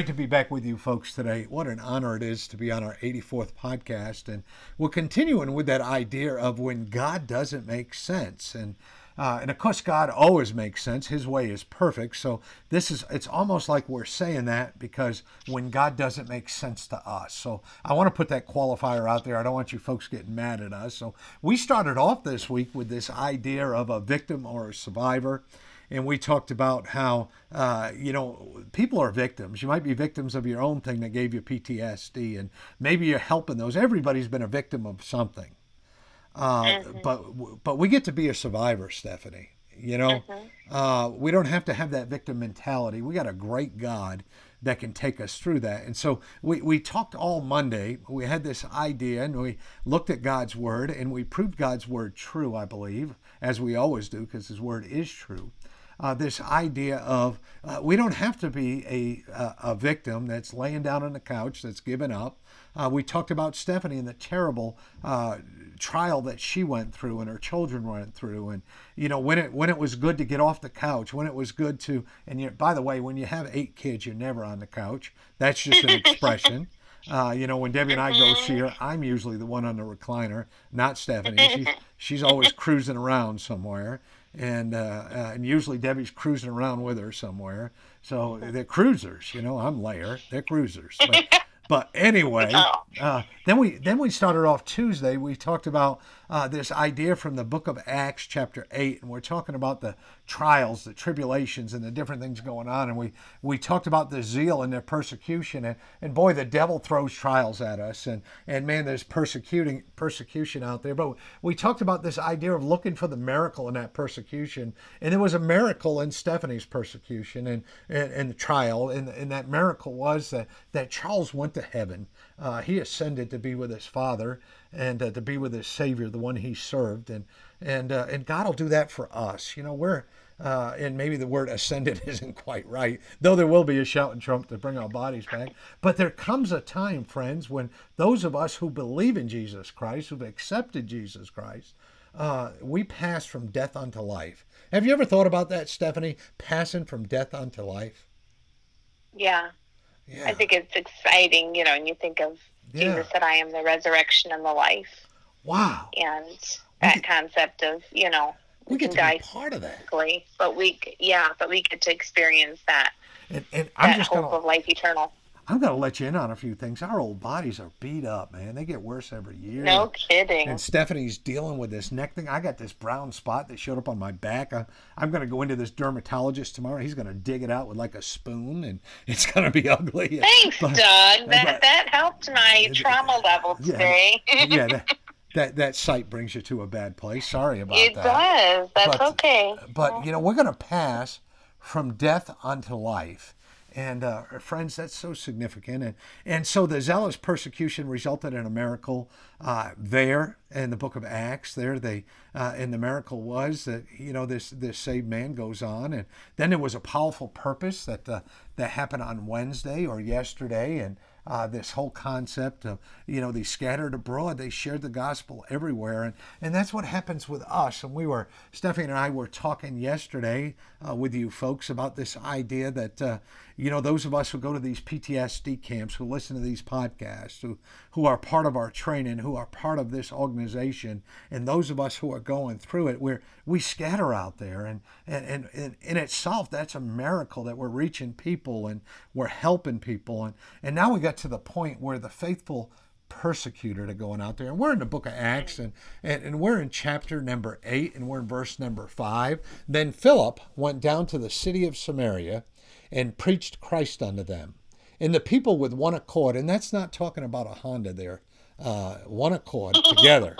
Great to be back with you folks today. What an honor it is to be on our 84th podcast. And we're continuing with that idea of when God doesn't make sense. And uh, and of course, God always makes sense. His way is perfect. So this is, it's almost like we're saying that because when God doesn't make sense to us. So I want to put that qualifier out there. I don't want you folks getting mad at us. So we started off this week with this idea of a victim or a survivor and we talked about how uh, you know people are victims. You might be victims of your own thing that gave you PTSD, and maybe you're helping those. Everybody's been a victim of something, uh, mm-hmm. but but we get to be a survivor, Stephanie. You know, mm-hmm. uh, we don't have to have that victim mentality. We got a great God that can take us through that. And so we, we talked all Monday. We had this idea and we looked at God's word and we proved God's word true, I believe, as we always do, because his word is true uh, this idea of uh, we don't have to be a, a, a, victim that's laying down on the couch that's given up. Uh, we talked about Stephanie and the terrible uh, trial that she went through and her children went through, and you know when it when it was good to get off the couch, when it was good to. And you, by the way, when you have eight kids, you're never on the couch. That's just an expression. Uh, you know, when Debbie and I go see her, I'm usually the one on the recliner, not Stephanie. She's, she's always cruising around somewhere and uh, uh, and usually Debbie's cruising around with her somewhere. So they're cruisers, you know. I'm layer, they're cruisers. But, but anyway, uh, then we then we started off Tuesday. We talked about uh, this idea from the book of Acts, chapter eight, and we're talking about the trials, the tribulations, and the different things going on. And we we talked about the zeal and the persecution, and, and boy, the devil throws trials at us, and and man, there's persecuting persecution out there. But we talked about this idea of looking for the miracle in that persecution, and there was a miracle in Stephanie's persecution and and, and the trial, and and that miracle was that that Charles went to to heaven. Uh, he ascended to be with his Father and uh, to be with his Savior, the one he served, and and uh, and God will do that for us. You know, we're uh, and maybe the word ascended isn't quite right, though there will be a shout trump to bring our bodies back. But there comes a time, friends, when those of us who believe in Jesus Christ, who've accepted Jesus Christ, uh, we pass from death unto life. Have you ever thought about that, Stephanie? Passing from death unto life? Yeah. Yeah. I think it's exciting, you know, and you think of yeah. Jesus said, I am the resurrection and the life. Wow. And that get, concept of, you know, we, get to die be part of that. But we, yeah, but we get to experience that. And, and I'm that just hope gonna, of life eternal. I'm going to let you in on a few things. Our old bodies are beat up, man. They get worse every year. No kidding. And Stephanie's dealing with this neck thing. I got this brown spot that showed up on my back. I'm, I'm going to go into this dermatologist tomorrow. He's going to dig it out with like a spoon, and it's going to be ugly. Thanks, but, Doug. That, but, that helped my trauma level today. Yeah, yeah that, that that sight brings you to a bad place. Sorry about it that. It does. That's but, okay. But you know, we're going to pass from death unto life. And uh, friends, that's so significant. And, and so the zealous persecution resulted in a miracle uh, there in the book of Acts. There, they uh, and the miracle was that you know this this saved man goes on, and then there was a powerful purpose that uh, that happened on Wednesday or yesterday, and uh, this whole concept of you know they scattered abroad they shared the gospel everywhere and and that's what happens with us. And we were stephanie and i were talking yesterday uh, with you folks about this idea that uh, you know those of us who go to these ptsd camps who listen to these podcasts who who are part of our training who are part of this organization and those of us who are going through it we're we scatter out there. And and, and, and in itself that's a miracle that we're reaching people and we're helping people. And and now we got to the point where the faithful persecuted are going out there and we're in the book of acts and, and, and we're in chapter number eight and we're in verse number five then philip went down to the city of samaria and preached christ unto them and the people with one accord and that's not talking about a honda there uh, one accord together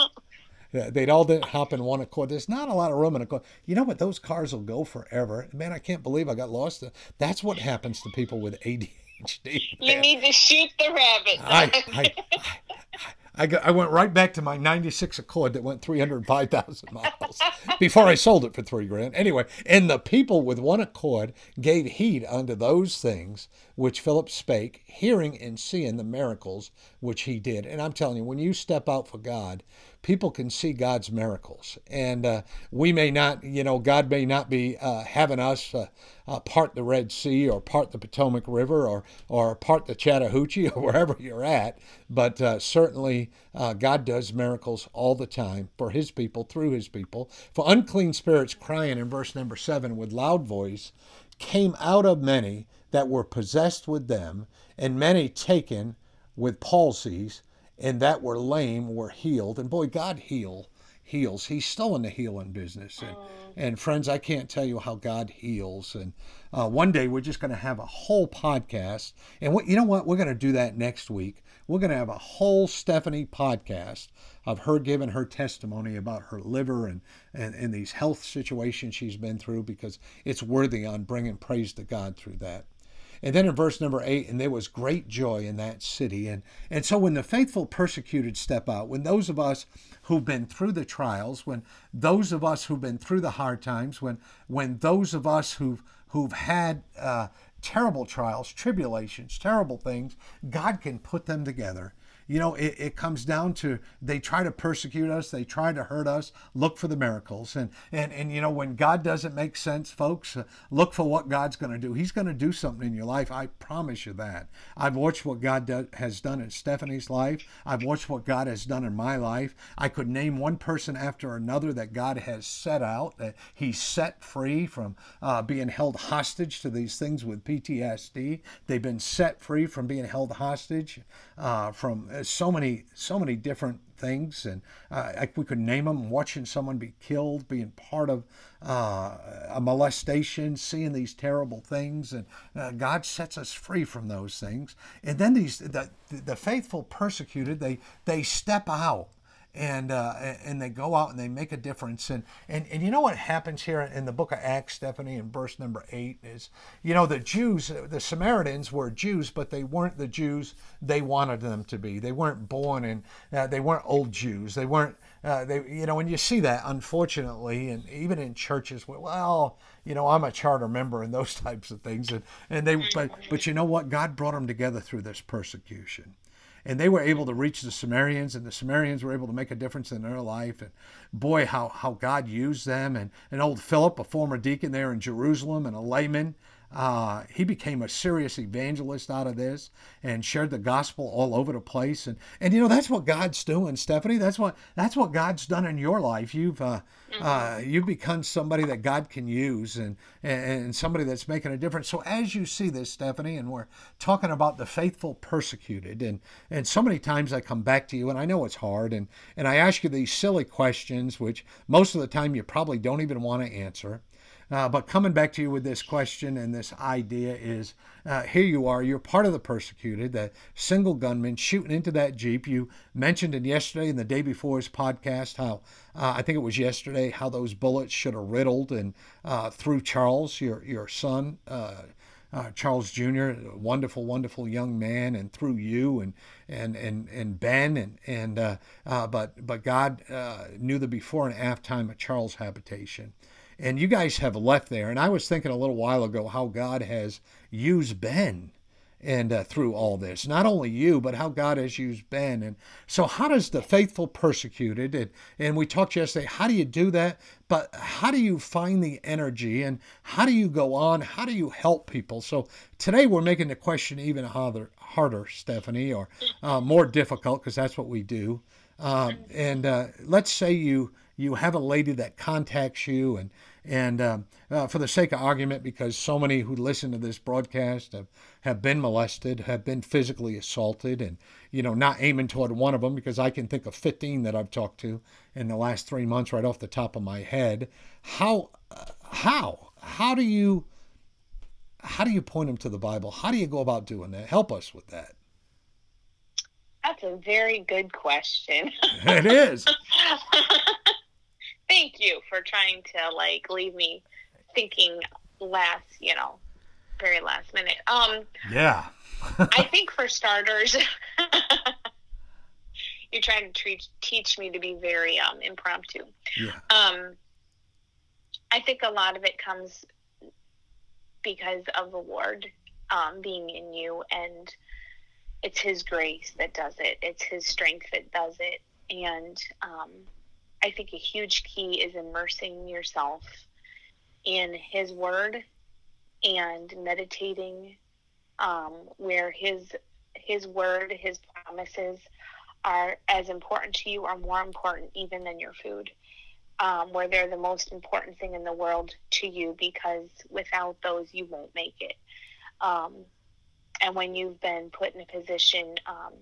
They'd all hop in one accord. There's not a lot of room in a car. You know what? Those cars will go forever. Man, I can't believe I got lost. That's what happens to people with ADHD. You need to shoot the rabbit. I, I, I, I, got, I went right back to my 96 Accord that went 305,000 miles before I sold it for three grand. Anyway, and the people with one accord gave heed unto those things which Philip spake, hearing and seeing the miracles which he did. And I'm telling you, when you step out for God, people can see God's miracles. And uh, we may not, you know, God may not be uh, having us uh, uh, part the Red Sea or part the Potomac River or, or part the Chattahoochee or wherever you're at, but uh, certainly uh, God does miracles all the time for his people, through his people. For unclean spirits crying in verse number seven with loud voice came out of many that were possessed with them, and many taken with palsies and that were lame were healed. And boy, God heal heals. He's still in the healing business. And, and friends, I can't tell you how God heals. And uh, one day we're just going to have a whole podcast. And what, you know what? We're going to do that next week. We're going to have a whole Stephanie podcast of her giving her testimony about her liver and, and, and these health situations she's been through because it's worthy on bringing praise to God through that. And then in verse number eight, and there was great joy in that city. And, and so when the faithful persecuted step out, when those of us who've been through the trials, when those of us who've been through the hard times, when, when those of us who've, who've had uh, terrible trials, tribulations, terrible things, God can put them together you know, it, it comes down to they try to persecute us, they try to hurt us, look for the miracles. And, and, and you know, when God doesn't make sense, folks, uh, look for what God's going to do. He's going to do something in your life. I promise you that. I've watched what God has done in Stephanie's life, I've watched what God has done in my life. I could name one person after another that God has set out, that He set free from uh, being held hostage to these things with PTSD. They've been set free from being held hostage uh, from so many so many different things, and uh, we could name them. Watching someone be killed, being part of uh, a molestation, seeing these terrible things, and uh, God sets us free from those things. And then these the, the faithful persecuted they they step out and uh, and they go out and they make a difference. And, and and you know what happens here in the book of Acts, Stephanie, in verse number eight is, you know, the Jews, the Samaritans were Jews, but they weren't the Jews they wanted them to be. They weren't born and uh, they weren't old Jews. They weren't. Uh, they, you know, when you see that, unfortunately, and even in churches, well, you know, I'm a charter member and those types of things, and, and they, but, but you know what? God brought them together through this persecution and they were able to reach the Samaritans, and the Samaritans were able to make a difference in their life. And boy, how, how God used them. And, and old Philip, a former deacon there in Jerusalem, and a layman, uh, he became a serious evangelist out of this and shared the gospel all over the place. And and you know that's what God's doing, Stephanie. That's what that's what God's done in your life. You've uh, mm-hmm. uh, you've become somebody that God can use and, and somebody that's making a difference. So as you see this, Stephanie, and we're talking about the faithful persecuted, and and so many times I come back to you, and I know it's hard, and and I ask you these silly questions, which most of the time you probably don't even want to answer. Uh, but coming back to you with this question and this idea is uh, here you are, you're part of the persecuted, the single gunman shooting into that Jeep. You mentioned in yesterday and the day before's podcast how uh, I think it was yesterday how those bullets should have riddled and uh, through Charles, your, your son. Uh, uh, Charles Jr., wonderful, wonderful young man, and through you and and and and Ben and and uh, uh, but but God uh, knew the before and after time of Charles' habitation, and you guys have left there. And I was thinking a little while ago how God has used Ben and uh, through all this. Not only you but how god has used ben. And so how does the faithful persecuted and, and we talked yesterday how do you do that? But how do you find the energy? And how do you go on? How do you help people? So today we're making the question even harder harder stephanie or uh, more difficult because that's what we do. Um, and uh, let's say you you have a lady that contacts you and and uh, uh, for the sake of argument, because so many who listen to this broadcast have, have been molested, have been physically assaulted, and, you know, not aiming toward one of them, because I can think of 15 that I've talked to in the last three months right off the top of my head. How, uh, how, how do you, how do you point them to the Bible? How do you go about doing that? Help us with that. That's a very good question. it is. you for trying to like leave me thinking last, you know, very last minute. Um, yeah. I think for starters, you're trying to treat, teach me to be very um, impromptu. Yeah. Um, I think a lot of it comes because of the Lord um, being in you, and it's His grace that does it. It's His strength that does it, and um, I think a huge key is immersing yourself in His Word and meditating um, where His His Word, His promises are as important to you or more important even than your food. Um, where they're the most important thing in the world to you because without those you won't make it. Um, and when you've been put in a position, um,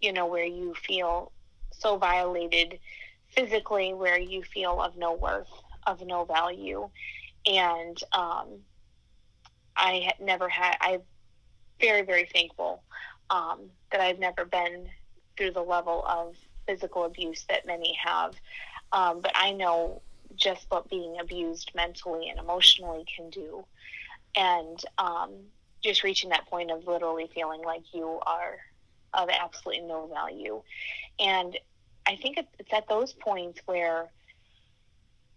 you know, where you feel so violated physically, where you feel of no worth, of no value, and um, I had never had. I'm very, very thankful um, that I've never been through the level of physical abuse that many have. Um, but I know just what being abused mentally and emotionally can do. And um, just reaching that point of literally feeling like you are of absolutely no value. And I think it's at those points where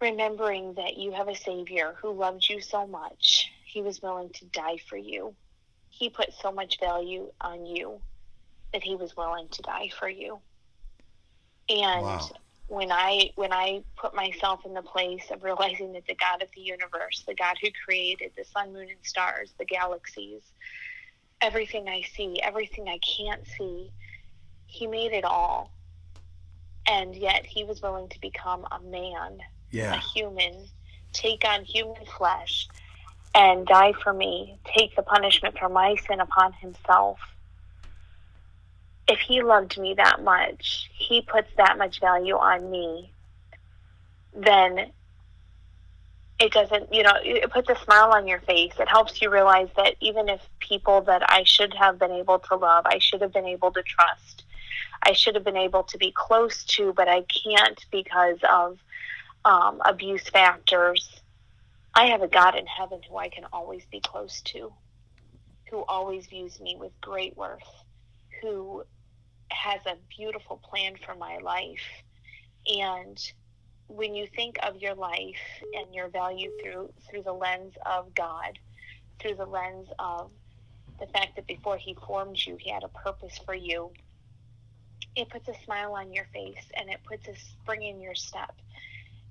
remembering that you have a Savior who loved you so much, He was willing to die for you. He put so much value on you that He was willing to die for you. And wow when I when I put myself in the place of realizing that the God of the universe, the God who created the sun, moon, and stars, the galaxies, everything I see, everything I can't see, He made it all, and yet He was willing to become a man, yeah. a human, take on human flesh, and die for me, take the punishment for my sin upon Himself if he loved me that much, he puts that much value on me, then it doesn't, you know, it puts a smile on your face. It helps you realize that even if people that I should have been able to love, I should have been able to trust, I should have been able to be close to, but I can't because of um, abuse factors. I have a God in heaven who I can always be close to, who always views me with great worth who has a beautiful plan for my life. And when you think of your life and your value through through the lens of God, through the lens of the fact that before he formed you, he had a purpose for you, it puts a smile on your face and it puts a spring in your step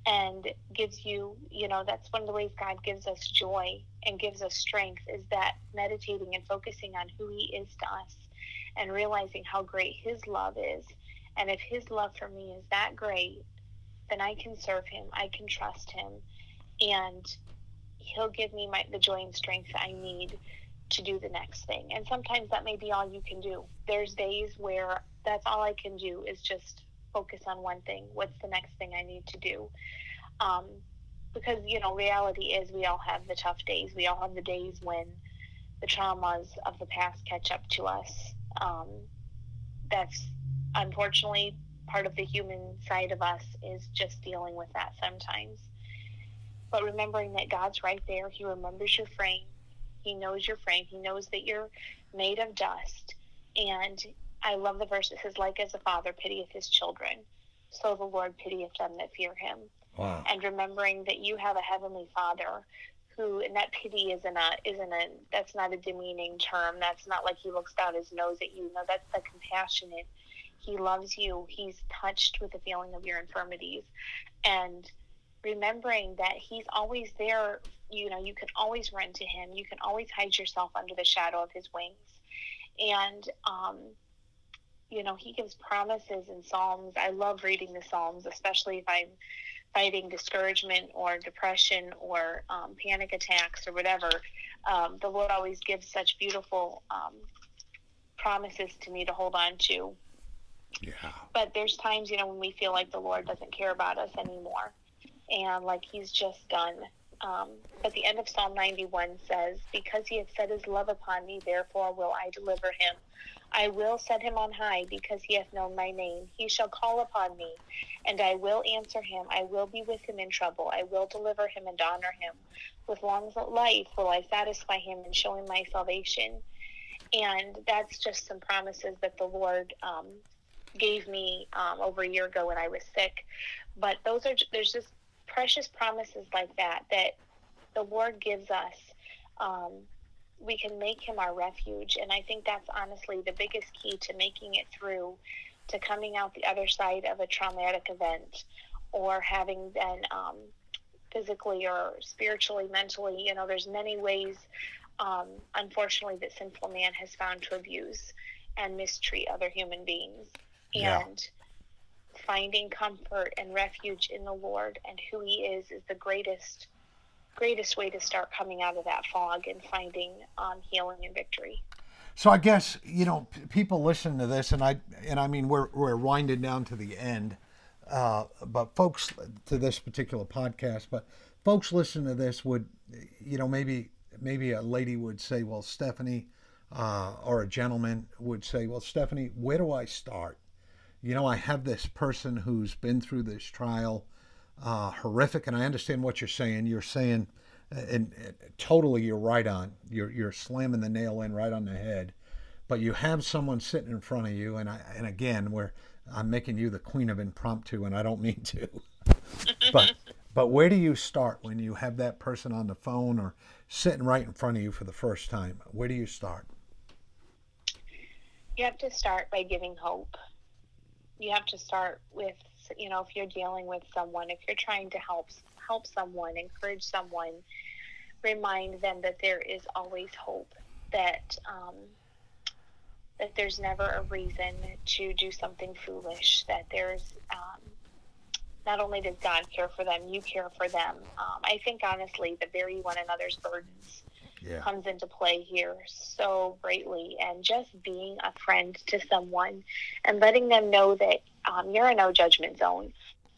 and gives you, you know, that's one of the ways God gives us joy and gives us strength is that meditating and focusing on who he is to us and realizing how great His love is. And if His love for me is that great, then I can serve Him, I can trust Him, and He'll give me my, the joy and strength I need to do the next thing. And sometimes that may be all you can do. There's days where that's all I can do is just focus on one thing. What's the next thing I need to do? Um, because, you know, reality is we all have the tough days. We all have the days when the traumas of the past catch up to us um, that's unfortunately part of the human side of us is just dealing with that sometimes. But remembering that God's right there, He remembers your frame, He knows your frame, He knows that you're made of dust. And I love the verse that says, Like as a father pitieth his children, so the Lord pitieth them that fear Him. Wow. And remembering that you have a heavenly Father who and that pity isn't a isn't a that's not a demeaning term. That's not like he looks down his nose at you. No that's the compassionate he loves you. He's touched with the feeling of your infirmities. And remembering that he's always there you know you can always run to him. You can always hide yourself under the shadow of his wings. And um you know he gives promises in psalms i love reading the psalms especially if i'm fighting discouragement or depression or um, panic attacks or whatever, um, the Lord always gives such beautiful um, promises to me to hold on to. Yeah. But there's times, you know, when we feel like the Lord doesn't care about us anymore and like he's just done. Um, but the end of Psalm 91 says, Because he hath set his love upon me, therefore will I deliver him. I will set him on high because he hath known my name. He shall call upon me, and I will answer him. I will be with him in trouble. I will deliver him and honor him. With long life will I satisfy him and show him my salvation. And that's just some promises that the Lord um, gave me um, over a year ago when I was sick. But those are there's just precious promises like that that the Lord gives us. Um, we can make Him our refuge, and I think that's honestly the biggest key to making it through, to coming out the other side of a traumatic event, or having been um, physically or spiritually, mentally. You know, there's many ways, um, unfortunately, that sinful man has found to abuse and mistreat other human beings. Yeah. And finding comfort and refuge in the Lord and who He is is the greatest, greatest way to start coming out of that fog and finding um, healing and victory. So I guess you know people listen to this, and I and I mean we're we're winding down to the end, uh, but folks to this particular podcast, but folks listen to this would, you know, maybe maybe a lady would say, well, Stephanie, uh, or a gentleman would say, well, Stephanie, where do I start? You know, I have this person who's been through this trial, uh, horrific, and I understand what you're saying. You're saying, and, and totally, you're right on. You're you're slamming the nail in right on the head. But you have someone sitting in front of you, and I and again, where I'm making you the queen of impromptu, and I don't mean to. but but where do you start when you have that person on the phone or sitting right in front of you for the first time? Where do you start? You have to start by giving hope. You have to start with, you know, if you're dealing with someone, if you're trying to help help someone, encourage someone, remind them that there is always hope. That um, that there's never a reason to do something foolish. That there's um, not only does God care for them, you care for them. Um, I think honestly, the very one another's burdens Yeah. comes into play here so greatly and just being a friend to someone and letting them know that um, you're a no judgment zone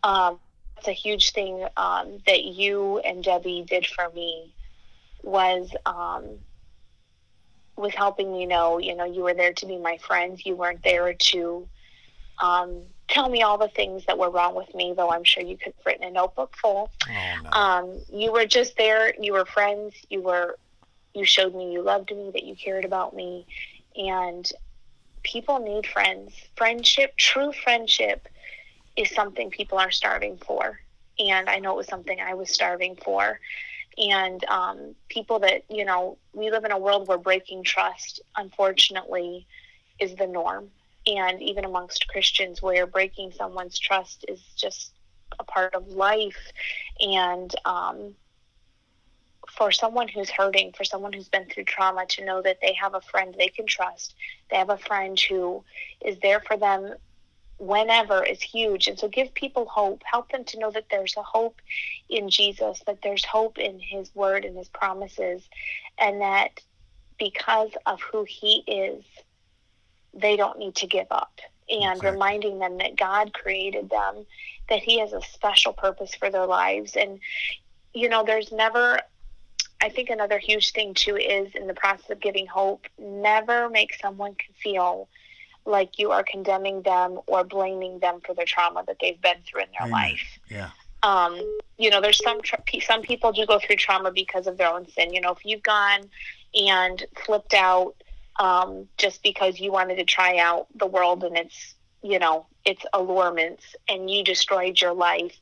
um, that's a huge thing um, that you and debbie did for me was um, was helping me know you know you were there to be my friend you weren't there to um, tell me all the things that were wrong with me though i'm sure you could have written a notebook full Oh no. um, you were just there. You were friends. You were, you showed me you loved me, that you cared about me, and people need friends. Friendship, true friendship, is something people are starving for, and I know it was something I was starving for. And um, people that you know, we live in a world where breaking trust, unfortunately, is the norm, and even amongst Christians, where breaking someone's trust is just a part of life and um, for someone who's hurting, for someone who's been through trauma, to know that they have a friend they can trust, they have a friend who is there for them whenever is huge. And so give people hope. Help them to know that there's a hope in Jesus, that there's hope in His Word and His promises, and that because of who He is, they don't need to give up. And Exactly. reminding them that God created them, that He has a special purpose for their lives. And, you know, there's never, I think another huge thing too is in the process of giving hope, never make someone feel like you are condemning them or blaming them for the trauma that they've been through in their Amen. life Yeah. um, you know, there's some tra- some people do go through trauma because of their own sin. You know, if you've gone and flipped out um, just because you wanted to try out the world and its, you know, its allurements, and you destroyed your life.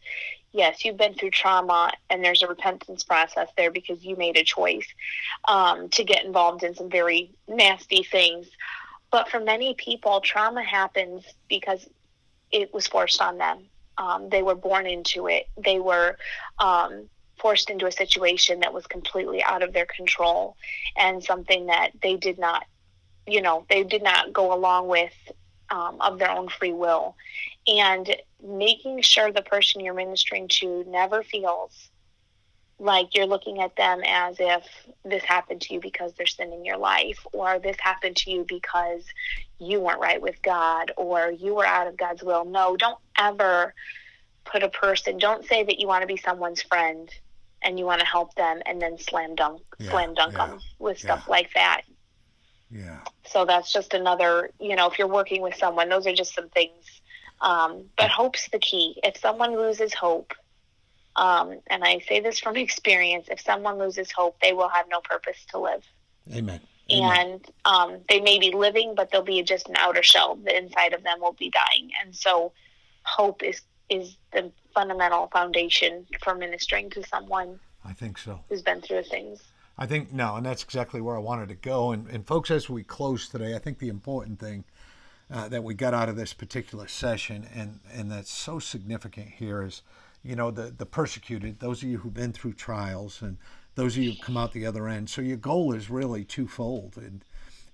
Yes, you've been through trauma, and there's a repentance process there because you made a choice um, to get involved in some very nasty things. But for many people, trauma happens because it was forced on them. Um, they were born into it. They were um, forced into a situation that was completely out of their control and something that they did not, you know, they did not go along with um, of their own free will. And making sure the person you're ministering to never feels like you're looking at them as if this happened to you because there's sin in your life, or this happened to you because you weren't right with God, or you were out of God's will. No, don't ever put a person, don't say that you want to be someone's friend and you want to help them and then slam dunk, Yeah, slam dunk yeah, them with stuff yeah. like that. Yeah. So that's just another, you know, if you're working with someone, those are just some things. Um, but hope's the key. If someone loses hope, um, and I say this from experience, if someone loses hope, they will have no purpose to live. Amen. and um, they may be living, but they'll be just an outer shell. The inside of them will be dying, and so hope is is the fundamental foundation for ministering to someone. I think so. Who's been through things. I think no, and that's exactly where I wanted to go. And, and folks, as we close today, I think the important thing uh, that we got out of this particular session, and and that's so significant here, is you know the the persecuted, those of you who've been through trials, and those of you who've come out the other end. So your goal is really twofold, and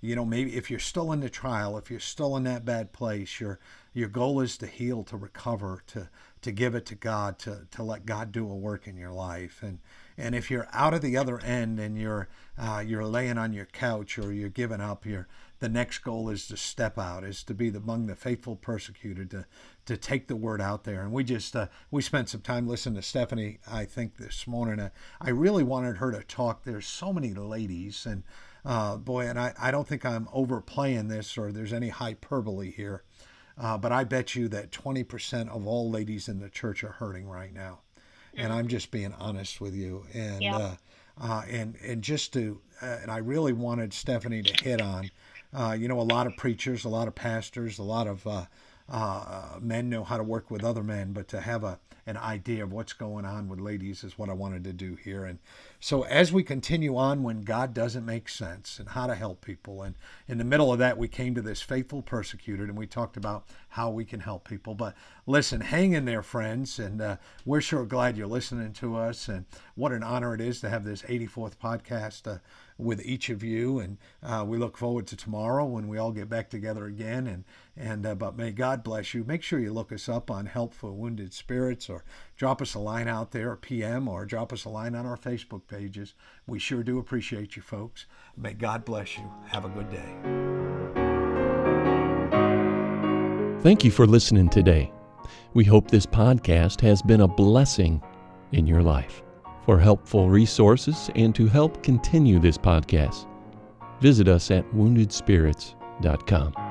you know maybe if you're still in the trial, if you're still in that bad place, your your goal is to heal, to recover, to to give it to God, to to let God do a work in your life, and and if you're out of the other end and you're uh, you're laying on your couch or you're giving up, you're the next goal is to step out, is to be among the faithful persecuted, to to take the word out there. And we just uh, we spent some time listening to Stephanie. I think this morning. Uh, I really wanted her to talk. There's so many ladies, and uh, boy, and I I don't think I'm overplaying this or there's any hyperbole here. Uh, but I bet you that 20% of all ladies in the church are hurting right now and I'm just being honest with you. And yeah. uh, uh, and and just to uh, and I really wanted Stephanie to hit on, uh, you know, a lot of preachers, a lot of pastors, a lot of uh, uh, men know how to work with other men, but to have a an idea of what's going on with ladies is what I wanted to do here. And so as we continue on when God doesn't make sense and how to help people, and in the middle of that, we came to this faithful persecuted and we talked about how we can help people. But listen, hang in there, friends. And uh, we're sure glad you're listening to us. And what an honor it is to have this 84th podcast. Uh, with each of you. And uh, we look forward to tomorrow when we all get back together again. And and uh, but may God bless you. Make sure you look us up on Help for Wounded Spirits, or drop us a line out there, PM, or drop us a line on our Facebook pages. We sure do appreciate you, folks. May God bless you. Have a good day. Thank you for listening today. We hope this podcast has been a blessing in your life. For helpful resources and to help continue this podcast, visit us at woundedspirits.com.